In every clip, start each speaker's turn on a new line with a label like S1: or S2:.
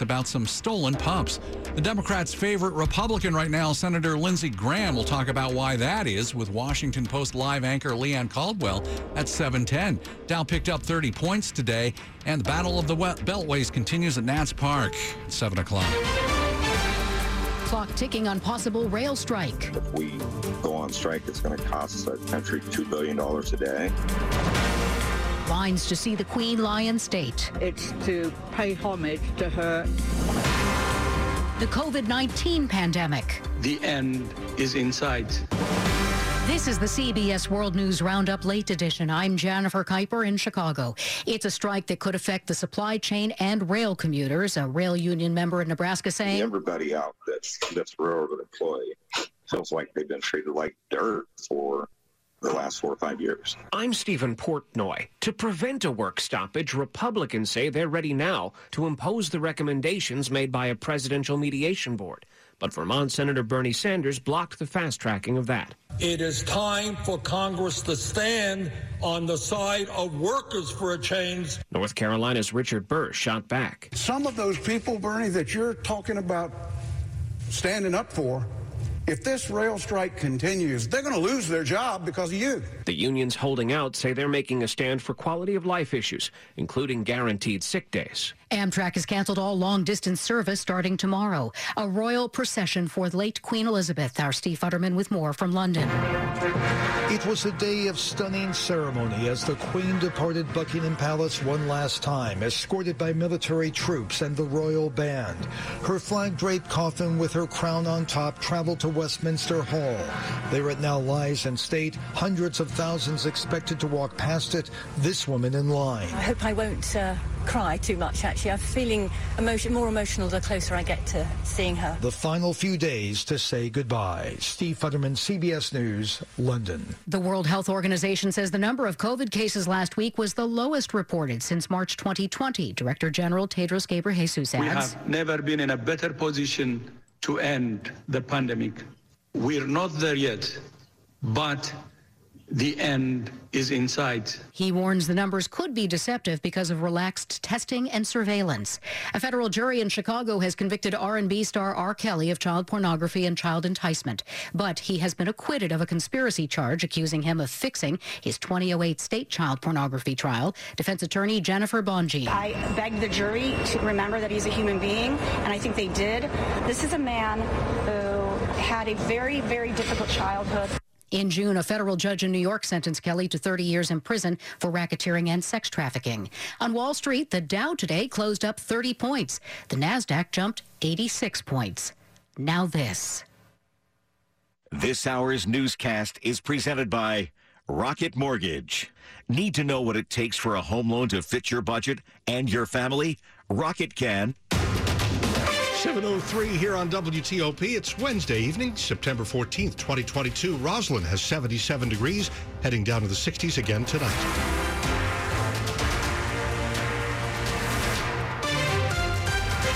S1: About some stolen pups. The Democrats' favorite Republican right now, Senator Lindsey Graham, will talk about why that is with Washington Post live anchor Leigh Ann Caldwell at 710. Dow picked up 30 points today, and the Battle of the Beltways continues at Nats Park at 7 o'clock.
S2: Clock ticking on possible rail strike.
S3: If we go on strike, it's going to cost the country $2 billion a day.
S2: Lines to see the Queen lie in state.
S4: It's to pay homage to her.
S2: The COVID 19 pandemic.
S5: The end is in sight.
S2: This is the CBS World News Roundup Late Edition. I'm Jennifer Kuiper in Chicago. It's a strike that could affect the supply chain and rail commuters. A rail union member in Nebraska saying
S3: everybody out that's that's railroad employee feels like they've been treated like dirt for the last four or five years.
S6: I'm Stephen Portnoy. To prevent a work stoppage, Republicans say they're ready now to impose the recommendations made by a presidential mediation board. But Vermont Senator Bernie Sanders blocked the fast tracking of that.
S7: It is time for Congress to stand on the side of workers for a change.
S6: North Carolina's Richard Burr shot back.
S8: Some of those people, Bernie, that you're talking about standing up for if this rail strike continues, they're going to lose their job because of you.
S6: The unions holding out say they're making a stand for quality of life issues, including guaranteed sick days.
S2: Amtrak has canceled all long distance service starting tomorrow. A royal procession for the late Queen Elizabeth. Our Steve Futterman with more from London.
S9: It was a day of stunning ceremony as the Queen departed Buckingham Palace one last time, escorted by military troops and the royal band. Her flag draped coffin with her crown on top traveled to Westminster Hall. There it now lies in state, hundreds of thousands expected to walk past it, this woman in line.
S10: I hope I won't uh, cry too much, actually. I'm feeling emotion, more emotional the closer I get to seeing her.
S9: The final few days to say goodbye. Steve Futterman, CBS News, London.
S2: The World Health Organization says the number of COVID cases last week was the lowest reported since March 2020. Director General Tedros Ghebreyesus adds,
S5: We have never been in a better position to end the pandemic. We're not there yet, but the end is in sight.
S2: He warns the numbers could be deceptive because of relaxed testing and surveillance. A federal jury in Chicago has convicted R&B star R. Kelly of child pornography and child enticement, but he has been acquitted of a conspiracy charge accusing him of fixing his 2008 state child pornography trial. Defense attorney Jennifer Bonjean.
S11: I begged the jury to remember that he's a human being, and I think they did. This is a man who had a very, very difficult childhood.
S2: In June, a federal judge in New York sentenced Kelly to 30 years in prison for racketeering and sex trafficking. On Wall Street, the Dow today closed up 30 points. The Nasdaq jumped 86 points. Now this.
S12: This hour's newscast is presented by Rocket Mortgage. Need to know what it takes for a home loan to fit your budget and your family? Rocket can.
S13: 703 here on WTOP. It's Wednesday evening, September 14th, 2022. Rosslyn has 77 degrees, heading down to the 60s again tonight.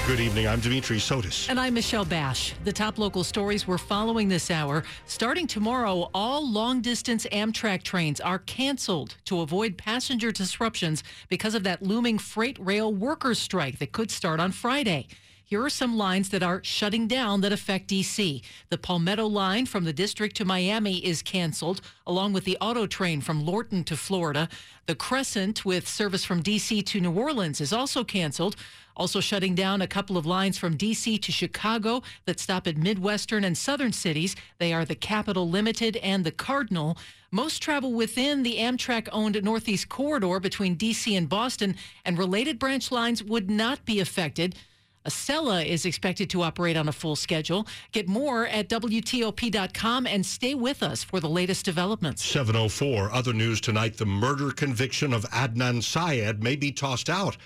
S13: Good evening. I'm Dimitri Sotis.
S14: And I'm Michelle Basch. The top local stories we're following this hour. Starting tomorrow, all long distance Amtrak trains are canceled to avoid passenger disruptions because of that looming freight rail workers' strike that could start on Friday. Here are some lines that are shutting down that affect D.C. The Palmetto line from the district to Miami is canceled, along with the auto train from Lorton to Florida. The Crescent, with service from D.C. to New Orleans, is also canceled. Also shutting down a couple of lines from D.C. to Chicago that stop at Midwestern and Southern cities. They are the Capital Limited and the Cardinal. Most travel within the Amtrak owned Northeast Corridor between D.C. and Boston, and related branch lines would not be affected. Acela is expected to operate on a full schedule. Get more at WTOP.com and stay with us for the latest developments.
S13: 704. Other news tonight the murder conviction of Adnan Syed may be tossed out.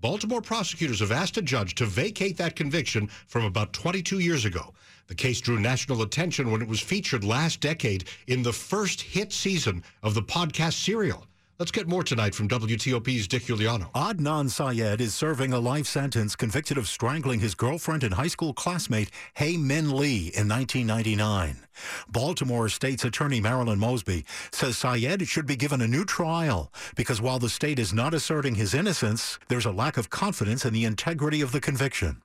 S13: Baltimore prosecutors have asked a judge to vacate that conviction from about 22 years ago. The case drew national attention when it was featured last decade in the first hit season of the podcast Serial. Let's get more tonight from WTOP's Dick Uliano.
S15: Adnan Syed is serving a life sentence convicted of strangling his girlfriend and high school classmate Hae Min Lee in 1999. Baltimore State's Attorney Marilyn Mosby says Syed should be given a new trial because while the state is not asserting his innocence, there's a lack of confidence in the integrity of the conviction.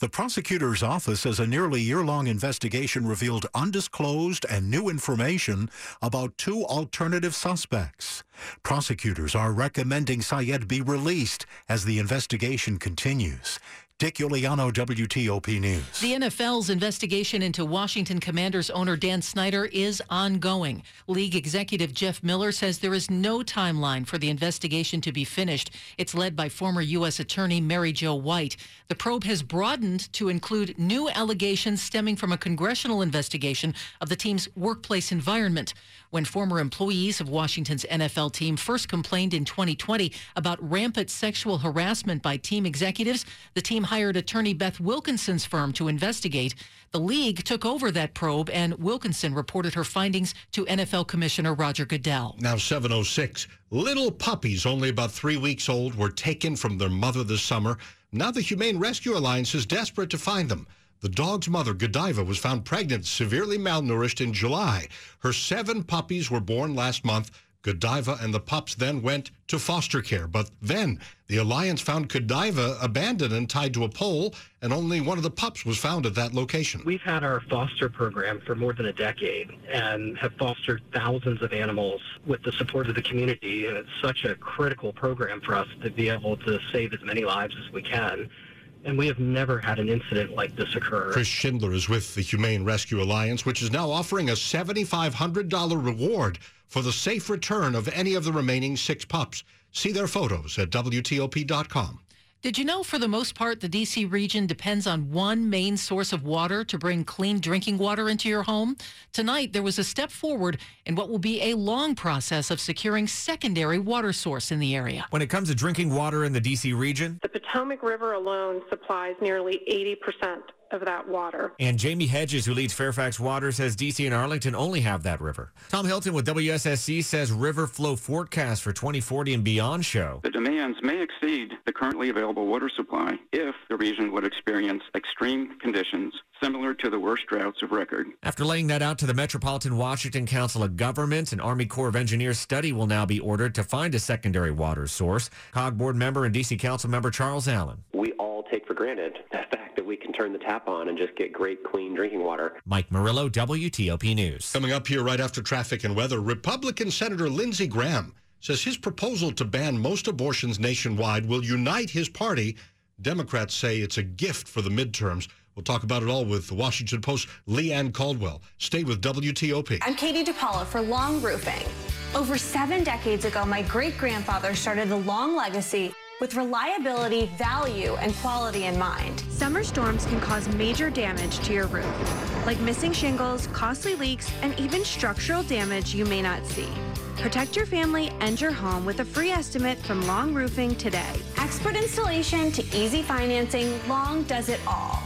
S15: The prosecutor's office says a nearly year-long investigation revealed undisclosed and new information about two alternative suspects. Prosecutors are recommending Syed be released as the investigation continues. Dick Uliano, WTOP News.
S14: The NFL's investigation into Washington Commanders owner Dan Snyder is ongoing. League executive Jeff Miller says there is no timeline for the investigation to be finished. It's led by former U.S. Attorney Mary Jo White. The probe has broadened to include new allegations stemming from a congressional investigation of the team's workplace environment. When former employees of Washington's NFL team first complained in 2020 about rampant sexual harassment by team executives, the team hired attorney Beth Wilkinson's firm to investigate. The league took over that probe, and Wilkinson reported her findings to NFL Commissioner Roger Goodell.
S13: Now 706. Little puppies, only about three weeks old, were taken from their mother this summer. Now the Humane Rescue Alliance is desperate to find them. The dog's mother, Godiva, was found pregnant, severely malnourished in July. Her seven puppies were born last month. Godiva and the pups then went to foster care. But then the Alliance found Godiva abandoned and tied to a pole, and only one of the pups was found at that location.
S16: We've had our foster program for more than a decade and have fostered thousands of animals with the support of the community. And it's such a critical program for us to be able to save as many lives as we can and we have never had an incident like this occur.
S13: Chris Schindler is with the Humane Rescue Alliance, which is now offering a $7,500 reward for the safe return of any of the remaining six pups. See their photos at WTOP.com.
S14: Did you know for the most part, the D.C. region depends on one main source of water to bring clean drinking water into your home? Tonight, there was a step forward in what will be a long process of securing secondary water source in the area.
S17: When it comes to drinking water in the D.C. region,
S18: the Potomac River alone supplies nearly 80% of that water.
S17: And Jamie Hedges, who leads Fairfax Water, says DC and Arlington only have that river. Tom Hilton with WSSC says river flow forecast for 2040 and beyond show.
S19: The demands may exceed the currently available water supply if the region would experience extreme conditions similar to the worst droughts of record.
S17: After laying that out to the Metropolitan Washington Council of Governments, an Army Corps of Engineers study will now be ordered to find a secondary water source. COG board member and DC Council member Charles Allen.
S20: We all take for granted the fact that we can turn the tap on and just get great, clean drinking water.
S17: Mike Murillo, WTOP News.
S13: Coming up here right after traffic and weather, Republican Senator Lindsey Graham says his proposal to ban most abortions nationwide will unite his party. Democrats say it's a gift for the midterms. We'll talk about it all with the Washington Post, Leigh Ann Caldwell. Stay with WTOP.
S21: I'm Katie DePaula for Long Roofing. Over seven decades ago, my great grandfather started a long legacy with reliability, value, and quality in mind.
S22: Summer storms can cause major damage to your roof, like missing shingles, costly leaks, and even structural damage you may not see. Protect your family and your home with a free estimate from Long Roofing today.
S21: Expert installation to easy financing, Long does it all.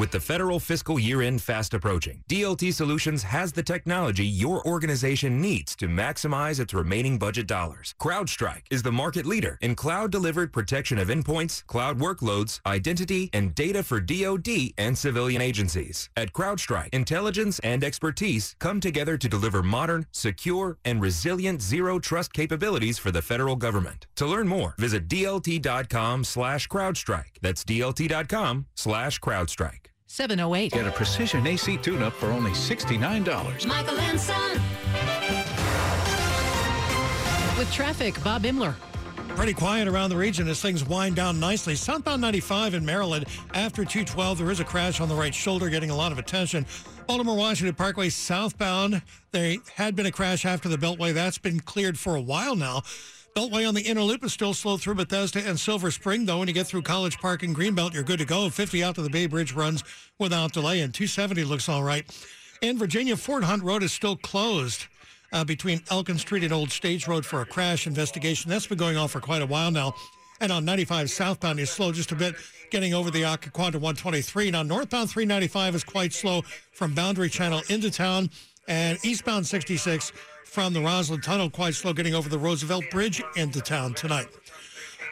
S23: With the federal fiscal year end fast approaching, DLT Solutions has the technology your organization needs to maximize its remaining budget dollars. CrowdStrike is the market leader in cloud-delivered protection of endpoints, cloud workloads, identity, and data for DoD and civilian agencies. At CrowdStrike, intelligence and expertise come together to deliver modern, secure, and resilient zero-trust capabilities for the federal government. To learn more, visit dlt.com slash CrowdStrike. That's dlt.com slash CrowdStrike.
S14: 708.
S24: Get a precision AC tune-up for only $69.
S14: Michael and Son. With traffic, Bob Imler.
S25: Pretty quiet around the region as things wind down nicely. Southbound 95 in Maryland after 212, there is a crash on the right shoulder getting a lot of attention. Baltimore Washington Parkway southbound, there had been a crash after the Beltway. That's been cleared for a while now. Beltway on the inner loop is still slow through Bethesda and Silver Spring, though. When you get through College Park and Greenbelt, you're good to go. 50 out to the Bay Bridge runs without delay, and 270 looks all right. In Virginia, Fort Hunt Road is still closed uh, between Elkin Street and Old Stage Road for a crash investigation. That's been going on for quite a while now. And on 95 southbound is slow just a bit, getting over the Occoquan to 123. Now, northbound 395 is quite slow from Boundary Channel into town And eastbound 66 from the Rosslyn Tunnel, quite slow getting over the Roosevelt Bridge into town tonight.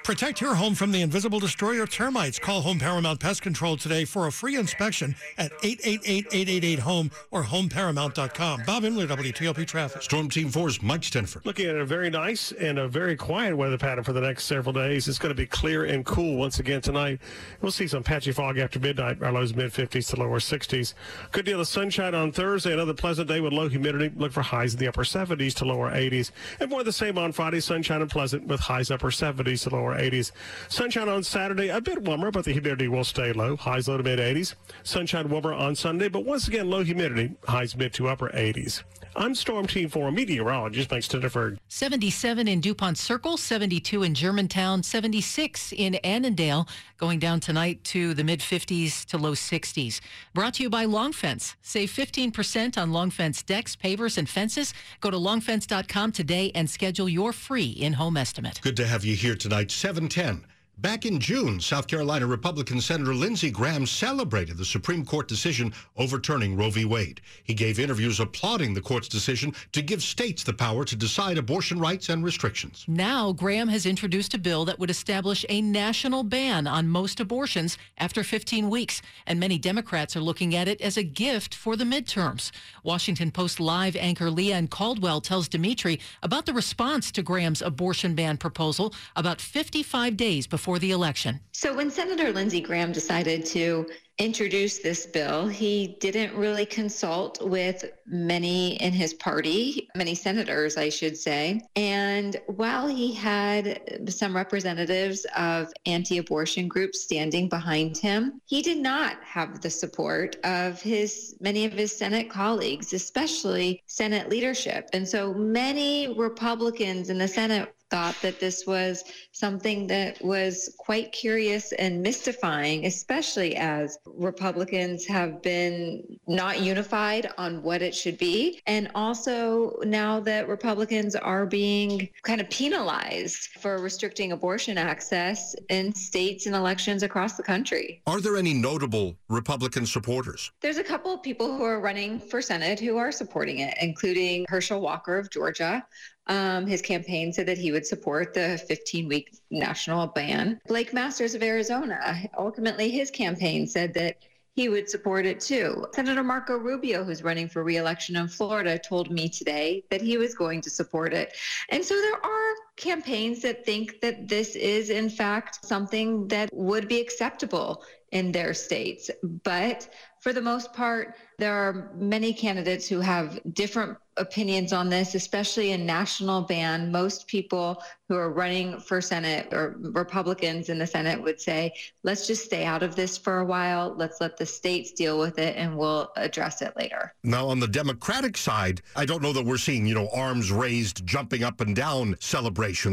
S25: Protect your home from the invisible destroyer termites. Call Home Paramount Pest Control today for a free inspection at 888-888-HOME or homeparamount.com. Bob Imler, WTOP Traffic.
S13: Storm Team 4's Mike Stinneford.
S26: Looking at a very nice and a very quiet weather pattern for the next several days. It's going to be clear and cool once again tonight. We'll see some patchy fog after midnight. Our lows mid 50s to lower 60s. Good deal of sunshine on Thursday. Another pleasant day with low humidity. Look for highs in the upper 70s to lower 80s. And more the same on Friday. Sunshine and pleasant with highs upper 70s to lower 80s. Sunshine on Saturday, a bit warmer, but the humidity will stay low. Highs low to mid 80s. Sunshine warmer on Sunday, but once again, low humidity. Highs mid to upper 80s. I'm Storm Team 4 meteorologist Mike Stinneford.
S14: 77 in DuPont Circle, 72 in Germantown, 76 in Annandale, going down tonight to the mid 50s to low 60s. Brought to you by Long Fence. Save 15% on Long Fence decks, pavers, and fences. Go to longfence.com today and schedule your free in home estimate.
S13: Good to have you here tonight. 710. Back in June, South Carolina Republican Senator Lindsey Graham celebrated the Supreme Court decision overturning Roe v. Wade. He gave interviews applauding the court's decision to give states the power to decide abortion rights and restrictions.
S14: Now, Graham has introduced a bill that would establish a national ban on most abortions after 15 weeks, and many Democrats are looking at it as a gift for the midterms. Washington Post Live anchor Leigh Ann Caldwell tells Dimitri about the response to Graham's abortion ban proposal about 55 days before the election.
S27: So, when Senator Lindsey Graham decided to introduce this bill, he didn't really consult with many in his party, many senators, I should say. And while he had some representatives of anti abortion groups standing behind him, he did not have the support of his many of his Senate colleagues, especially Senate leadership. And so many Republicans in the Senate thought that this was something that was quite curious and mystifying, especially as Republicans have been not unified on what it should be. And also now that Republicans are being kind of penalized for restricting abortion access in states and elections across the country.
S13: Are there any notable Republican supporters?
S27: There's a couple of people who are running for Senate who are supporting it, including Herschel Walker of Georgia, um, his campaign said that he would support the 15 week national ban. Blake Masters of Arizona, ultimately, his campaign said that he would support it too. Senator Marco Rubio, who's running for reelection in Florida, told me today that he was going to support it. And so there are campaigns that think that this is, in fact, something that would be acceptable in their states. But for the most part, there are many candidates who have different opinions on this, especially a national ban. Most people who are running for Senate or Republicans in the Senate would say, let's just stay out of this for a while. Let's let the states deal with it and we'll address it later.
S13: Now, on the Democratic side, I don't know that we're seeing, you know, arms raised, jumping up and down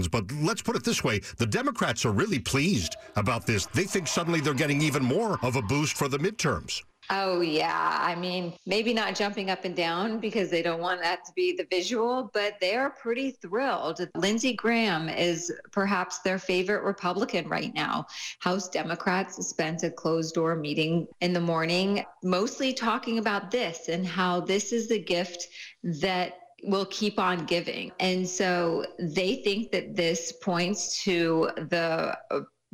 S13: but let's put it this way the Democrats are really pleased about this. They think suddenly they're getting even more of a boost for the midterms.
S27: Oh, yeah. I mean, maybe not jumping up and down because they don't want that to be the visual, but they are pretty thrilled. Lindsey Graham is perhaps their favorite Republican right now. House Democrats spent a closed door meeting in the morning, mostly talking about this and how this is the gift that will keep on giving. And so they think that this points to the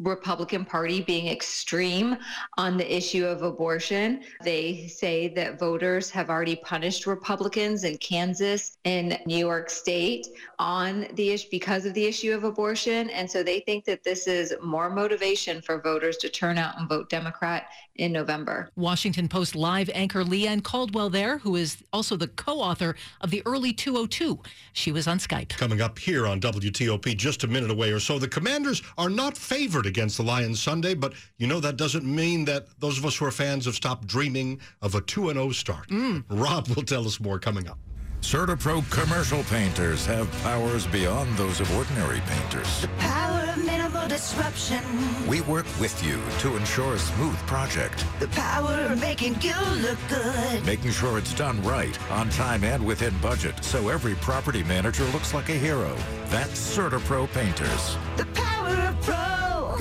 S27: Republican Party being extreme on the issue of abortion. They say that voters have already punished Republicans in Kansas and New York State on the issue because of the issue of abortion. And so they think that this is more motivation for voters to turn out and vote Democrat in November.
S14: Washington Post live anchor Leigh Ann Caldwell there, who is also the co-author of the early 202. She was on Skype.
S13: Coming up here on WTOP just a minute away or so, the commanders are not favored against the Lions Sunday, but you know that doesn't mean that those of us who are fans have stopped dreaming of a 2 0 start.
S14: Mm.
S13: Rob will tell us more coming up.
S23: CertaPro commercial painters have powers beyond those of ordinary painters.
S28: The power of minimal disruption.
S23: We work with you to ensure a smooth project.
S28: The power of making you look good.
S23: Making sure it's done right, on time and within budget, so every property manager looks like a hero. That's CertaPro painters.
S28: The power of pro.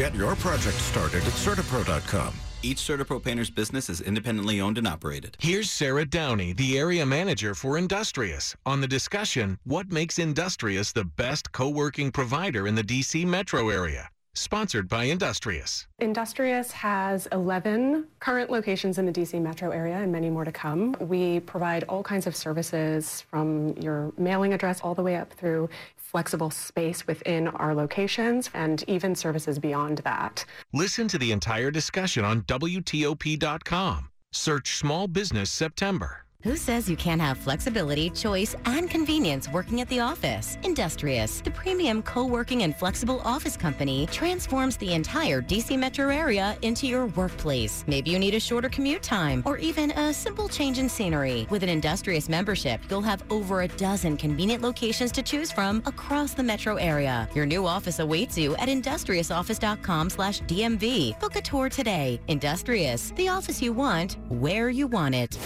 S23: Get your project started at CertaPro.com.
S29: Each Certapro Painters business is independently owned and operated.
S30: Here's Sarah Downey, the area manager for Industrious, on the discussion What makes Industrious the best co working provider in the DC metro area? Sponsored by Industrious.
S31: Industrious has 11 current locations in the DC metro area and many more to come. We provide all kinds of services from your mailing address all the way up through flexible space within our locations and even services beyond that.
S30: Listen to the entire discussion on WTOP.com. Search Small Business September.
S32: Who says you can't have flexibility, choice, and convenience working at the office? Industrious, the premium co-working and flexible office company, transforms the entire DC metro area into your workplace. Maybe you need a shorter commute time or even a simple change in scenery. With an Industrious membership, you'll have over a dozen convenient locations to choose from across the metro area. Your new office awaits you at industriousoffice.com slash DMV. Book a tour today. Industrious, the office you want, where you want it.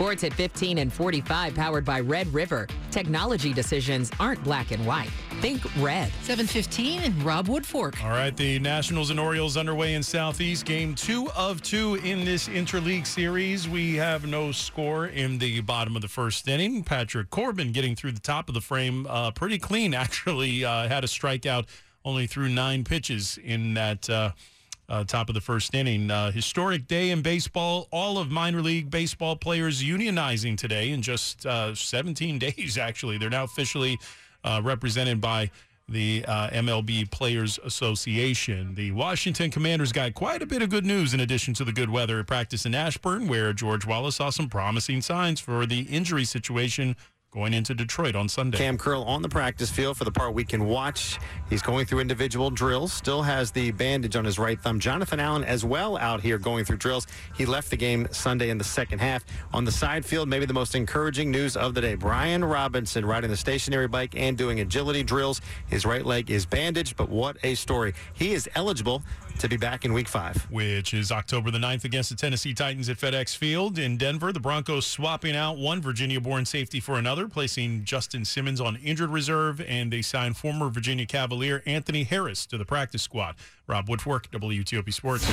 S33: Sports at 15 and 45, powered by Red River. Technology decisions aren't black and white. Think red.
S14: 715 and Rob Woodfork.
S34: All right, the Nationals and Orioles underway in Southeast. Game two of two in this interleague series. We have no score in the bottom of the first inning. Patrick Corbin getting through the top of the frame uh, pretty clean, actually. Uh, had a strikeout only threw nine pitches in that. Uh, uh, top of the first inning. Uh, historic day in baseball. All of minor league baseball players unionizing today in just uh, 17 days, actually. They're now officially uh, represented by the uh, MLB Players Association. The Washington Commanders got quite a bit of good news in addition to the good weather at practice in Ashburn, where George Wallace saw some promising signs for the injury situation going into Detroit on Sunday.
S35: Cam Curl on the practice field for the part we can watch. He's going through individual drills, still has the bandage on his right thumb. Jonathan Allen as well out here going through drills. He left the game Sunday in the second half. On the side field, maybe the most encouraging news of the day. Brian Robinson riding the stationary bike and doing agility drills. His right leg is bandaged, but what a story. He is eligible to be back in week five.
S34: Which is October the 9th against the Tennessee Titans at FedEx Field in Denver. The Broncos swapping out one Virginia born safety for another, placing Justin Simmons on injured reserve, and they signed former Virginia Cavalier Anthony Harris to the practice squad. Rob Woodfork, WTOP Sports.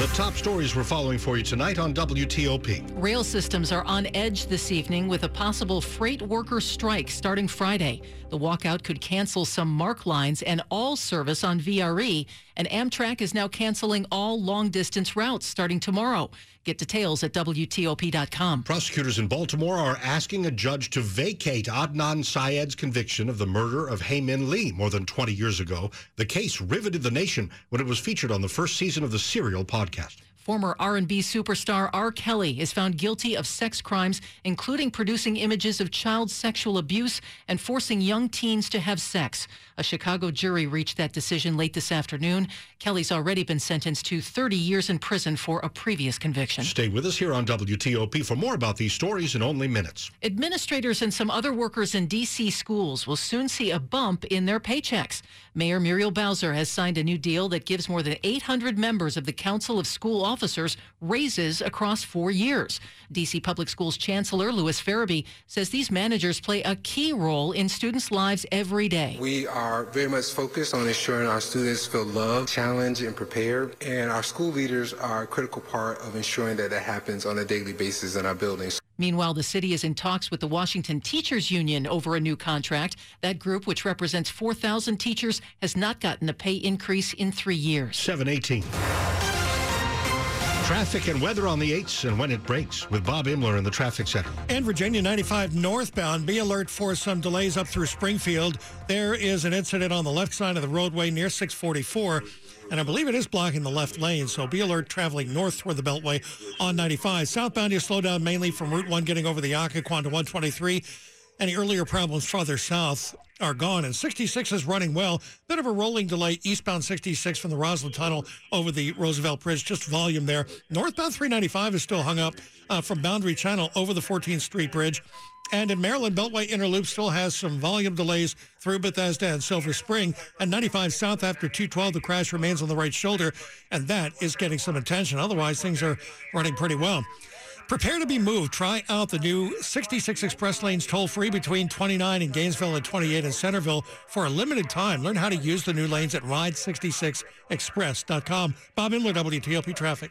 S13: The top stories we're following for you tonight on WTOP.
S14: Rail systems are on edge this evening with a possible freight worker strike starting Friday. The walkout could cancel some MARC lines and all service on VRE, and Amtrak is now canceling all long distance routes starting tomorrow. Get details at WTOP.com.
S13: Prosecutors in Baltimore are asking a judge to vacate Adnan Syed's conviction of the murder of Hae Min Lee more than 20 years ago. The case riveted the nation when it was featured on the first season of the Serial podcast.
S14: Former R&B superstar R. Kelly is found guilty of sex crimes, including producing images of child sexual abuse and forcing young teens to have sex. A Chicago jury reached that decision late this afternoon. Kelly's already been sentenced to 30 years in prison for a previous conviction.
S13: Stay with us here on WTOP for more about these stories in only minutes.
S14: Administrators and some other workers in D.C. schools will soon see a bump in their paychecks. Mayor Muriel Bowser has signed a new deal that gives more than 800 members of the Council of School Officers raises across four years. D.C. Public Schools Chancellor Lewis Ferebee says these managers play a key role in students' lives every day.
S36: We are very much focused on ensuring our students feel loved, challenged, and prepared. And our school leaders are a critical part of ensuring that that happens on a daily basis in our buildings.
S14: Meanwhile, the city is in talks with the Washington Teachers Union over a new contract. That group, which represents 4,000 teachers, has not gotten a pay increase in three years.
S13: 718. Traffic and weather on the 8s and when it breaks with Bob Imler in the traffic center.
S25: And Virginia 95 northbound, be alert for some delays up through Springfield. There is an incident on the left side of the roadway near 644 and I believe it is blocking the left lane. So be alert traveling north toward the Beltway on 95. Southbound, you slow down mainly from Route 1 getting over the Occoquan to 123. Any earlier problems farther south are gone, and 66 is running well. Bit of a rolling delay eastbound 66 from the Rosslyn Tunnel over the Roosevelt Bridge, just volume there. Northbound 395 is still hung up uh, from Boundary Channel over the 14th Street Bridge. And in Maryland, Beltway Inner Loop still has some volume delays through Bethesda and Silver Spring. And 95 South after 212, the crash remains on the right shoulder, and that is getting some attention. Otherwise, things are running pretty well. Prepare to be moved. Try out the new 66 express lanes toll free between 29 and Gainesville and 28 in Centreville for a limited time. Learn how to use the new lanes at ride66express.com. Bob Imler, WTOP Traffic.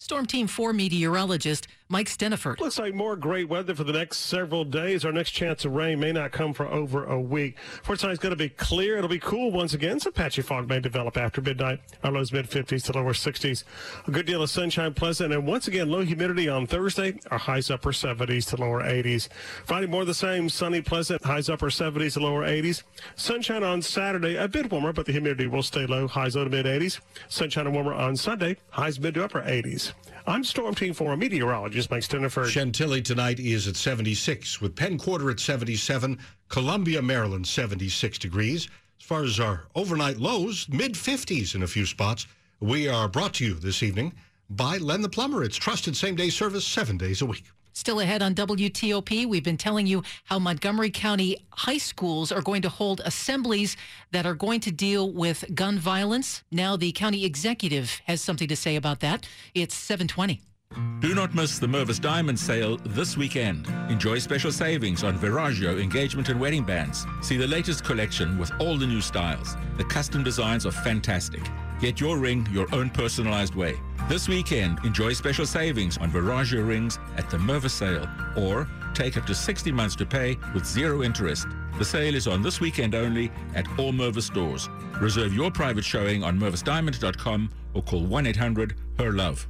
S14: Storm Team 4 meteorologist Mike Stinneford.
S26: Looks like more great weather for the next several days. Our next chance of rain may not come for over a week. For tonight's going to be clear. It'll be cool once again. Some patchy fog may develop after midnight. Our lows mid 50s to lower 60s. A good deal of sunshine, pleasant, and once again low humidity on Thursday. Our highs upper 70s to lower 80s. Friday more the same, sunny, pleasant, highs upper 70s to lower 80s. Sunshine on Saturday, a bit warmer, but the humidity will stay low. Highs low to mid 80s. Sunshine and warmer on Sunday. Highs mid to upper 80s. I'm Storm Team 4 meteorologist Mike Stinneford.
S13: Chantilly tonight is at 76, with Penn Quarter at 77, Columbia, Maryland 76 degrees. As far as our overnight lows, mid 50s in a few spots. We are brought to you this evening by Len the Plumber. It's trusted same day service seven days a week.
S14: Still ahead on WTOP, we've been telling you how Montgomery County high schools are going to hold assemblies that are going to deal with gun violence. Now, the county executive has something to say about that. It's 720.
S37: Do not miss the Mervis Diamond Sale this weekend. Enjoy special savings on Verragio engagement and wedding bands. See the latest collection with all the new styles. The custom designs are fantastic. Get your ring your own personalized way. This weekend, enjoy special savings on Verragio rings at the Mervis sale or take up to 60 months to pay with zero interest. The sale is on this weekend only at all Mervis stores. Reserve your private showing on mervisdiamond.com or call 1-800-HER-LOVE.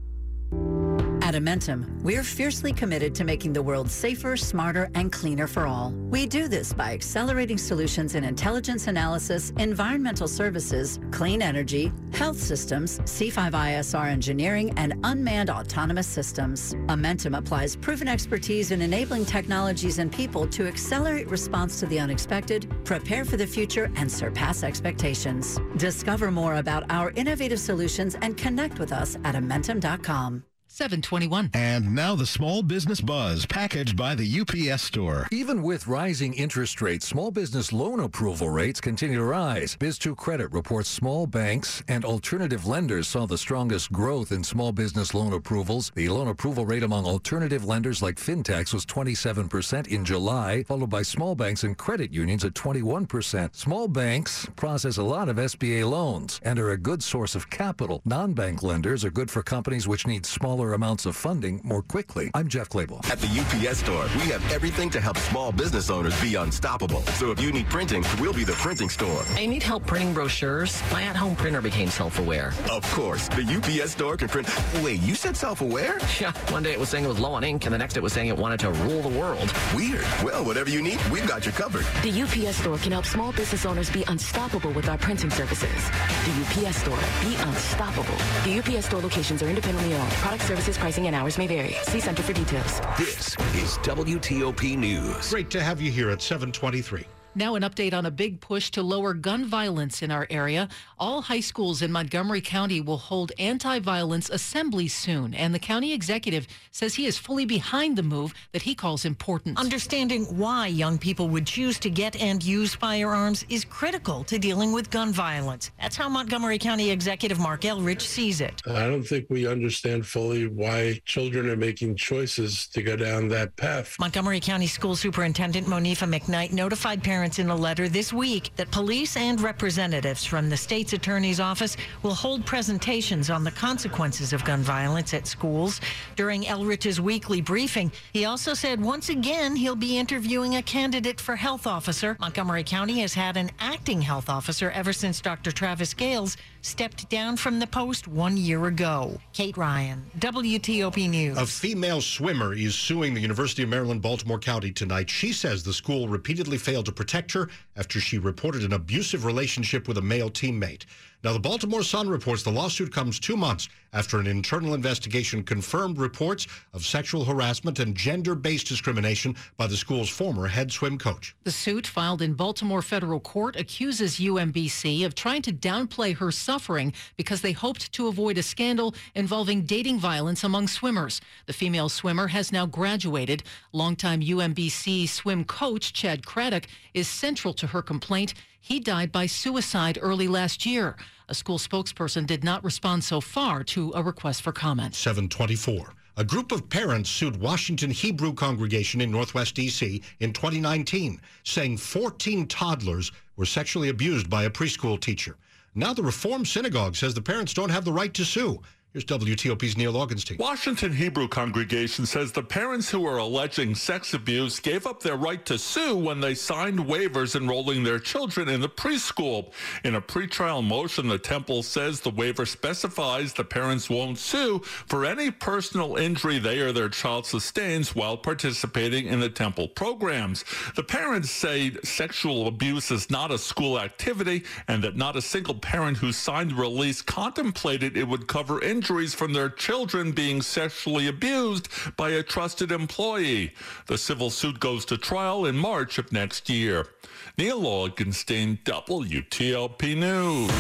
S38: At Amentum, we're fiercely committed to making the world safer, smarter, and cleaner for all. We do this by accelerating solutions in intelligence analysis, environmental services, clean energy, health systems, C5ISR engineering, and unmanned autonomous systems. Amentum applies proven expertise in enabling technologies and people to accelerate response to the unexpected, prepare for the future, and surpass expectations. Discover more about our innovative solutions and connect with us at Amentum.com.
S14: 721.
S15: And now the small business buzz packaged by the UPS store.
S39: Even with rising interest rates, small business loan approval rates continue to rise. Biz2Credit reports small banks and alternative lenders saw the strongest growth in small business loan approvals. The loan approval rate among alternative lenders like fintechs was 27% in July, followed by small banks and credit unions at 21%. Small banks process a lot of SBA loans and are a good source of capital. Non-bank lenders are good for companies which need smaller amounts of funding more quickly. I'm Jeff Clabaugh.
S40: At the UPS store, we have everything to help small business owners be unstoppable. So if you need printing, we'll be the printing store.
S6: I need help printing brochures. My at-home printer became self-aware.
S40: Of course, the UPS store can print. Wait, you said self-aware?
S6: Yeah. One day it was saying it was low on ink, and the next it was saying it wanted to rule the world.
S40: Weird. Well, whatever you need, we've got you covered.
S41: The UPS store can help small business owners be unstoppable with our printing services. The UPS store. Be unstoppable. The UPS store locations are independently owned. Product services, pricing, and hours may vary. See Center for details.
S40: This is WTOP News.
S13: Great to have you here at 723.
S14: Now, an update on a big push to lower gun violence in our area. All high schools in Montgomery County will hold anti violence assemblies soon, and the county executive says he is fully behind the move that he calls important.
S42: Understanding why young people would choose to get and use firearms is critical to dealing with gun violence. That's how Montgomery County Executive Marc Elrich sees it.
S43: I don't think we understand fully why children are making choices to go down that path.
S42: Montgomery County School Superintendent Monifa McKnight notified parents in a letter this week that police and representatives from the state's attorney's office will hold presentations on the consequences of gun violence at schools. During Elrich's weekly briefing, he also said once again he'll be interviewing a candidate for health officer. Montgomery County has had an acting health officer ever since Dr. Travis Gayles stepped down from the post one year ago. Kate Ryan, WTOP News.
S13: A female swimmer is suing the University of Maryland, Baltimore County tonight. She says the school repeatedly failed to protect her after she reported an abusive relationship with a male teammate. Now, the Baltimore Sun reports the lawsuit comes two months after an internal investigation confirmed reports of sexual harassment and gender based discrimination by the school's former head swim coach.
S14: The suit filed in Baltimore federal court accuses UMBC of trying to downplay her suffering because they hoped to avoid a scandal involving dating violence among swimmers. The female swimmer has now graduated. Longtime UMBC swim coach Chad Cradock is central to her complaint. He died by suicide early last year. A school spokesperson did not respond so far to a request for comment.
S13: 724. A group of parents sued Washington Hebrew congregation in Northwest D.C. in 2019, saying 14 toddlers were sexually abused by a preschool teacher. Now the Reform Synagogue says the parents don't have the right to sue. Here's WTOP's Neil Augenstein.
S37: Washington Hebrew congregation says the parents who are alleging sex abuse gave up their right to sue when they signed waivers enrolling their children in the preschool. In a pretrial motion, the temple says the waiver specifies the parents won't sue for any personal injury they or their child sustains while participating in the temple programs. The parents say sexual abuse is not a school activity and that not a single parent who signed the release contemplated it would cover injuries injuries from their children being sexually abused by a trusted employee. The civil suit goes to trial in March of next year. Neil Augenstein, WTOP News.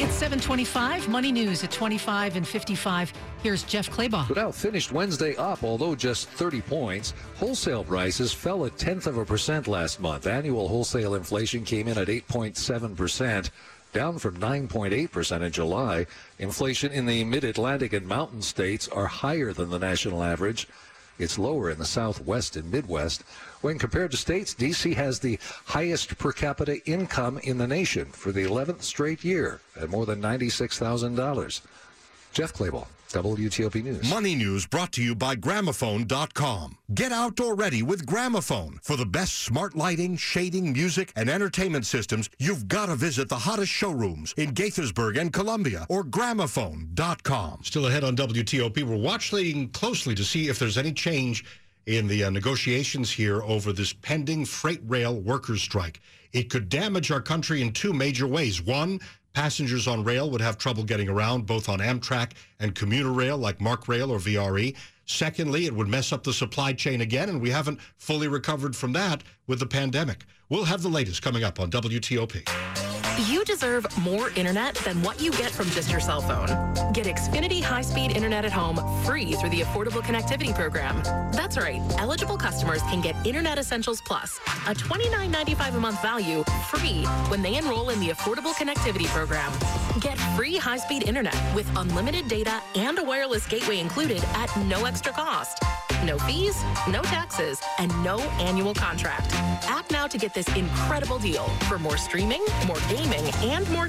S14: It's 725, Money News at 25 and 55. Here's Jeff Clabaugh.
S39: The Dow finished Wednesday up, although just 30 points. Wholesale prices fell a tenth of a percent last month. Annual wholesale inflation came in at 8.7 percent down from 9.8% in July. Inflation in the mid Atlantic and mountain states are higher than the national average. It's lower in the Southwest and Midwest. When compared to states, D.C. has the highest per capita income in the nation for the 11th straight year at more than $96,000. Jeff Clabaugh. WTOP News.
S13: Money News brought to you by Gramophone.com. Get outdoor ready with Gramophone. For the best smart lighting, shading, music, and entertainment systems, you've got to visit the hottest showrooms in Gaithersburg and Columbia or Gramophone.com. Still ahead on WTOP, we're watching closely to see if there's any change in the uh, negotiations here over this pending freight rail workers' strike. It could damage our country in two major ways. One, Passengers on rail would have trouble getting around, both on Amtrak and commuter rail like MARC Rail or VRE. Secondly, it would mess up the supply chain again, and we haven't fully recovered from that with the pandemic. We'll have the latest coming up on WTOP.
S44: You deserve more internet than what you get from just your cell phone. Get Xfinity high-speed internet at home free through the Affordable Connectivity Program. That's right. Eligible customers can get Internet Essentials Plus, a $29.95 a month value, free when they enroll in the Affordable Connectivity Program. Get free high-speed internet with unlimited data and a wireless gateway included at no extra cost. No fees, no taxes, and no annual contract. Act now to get this incredible deal for more streaming, more and more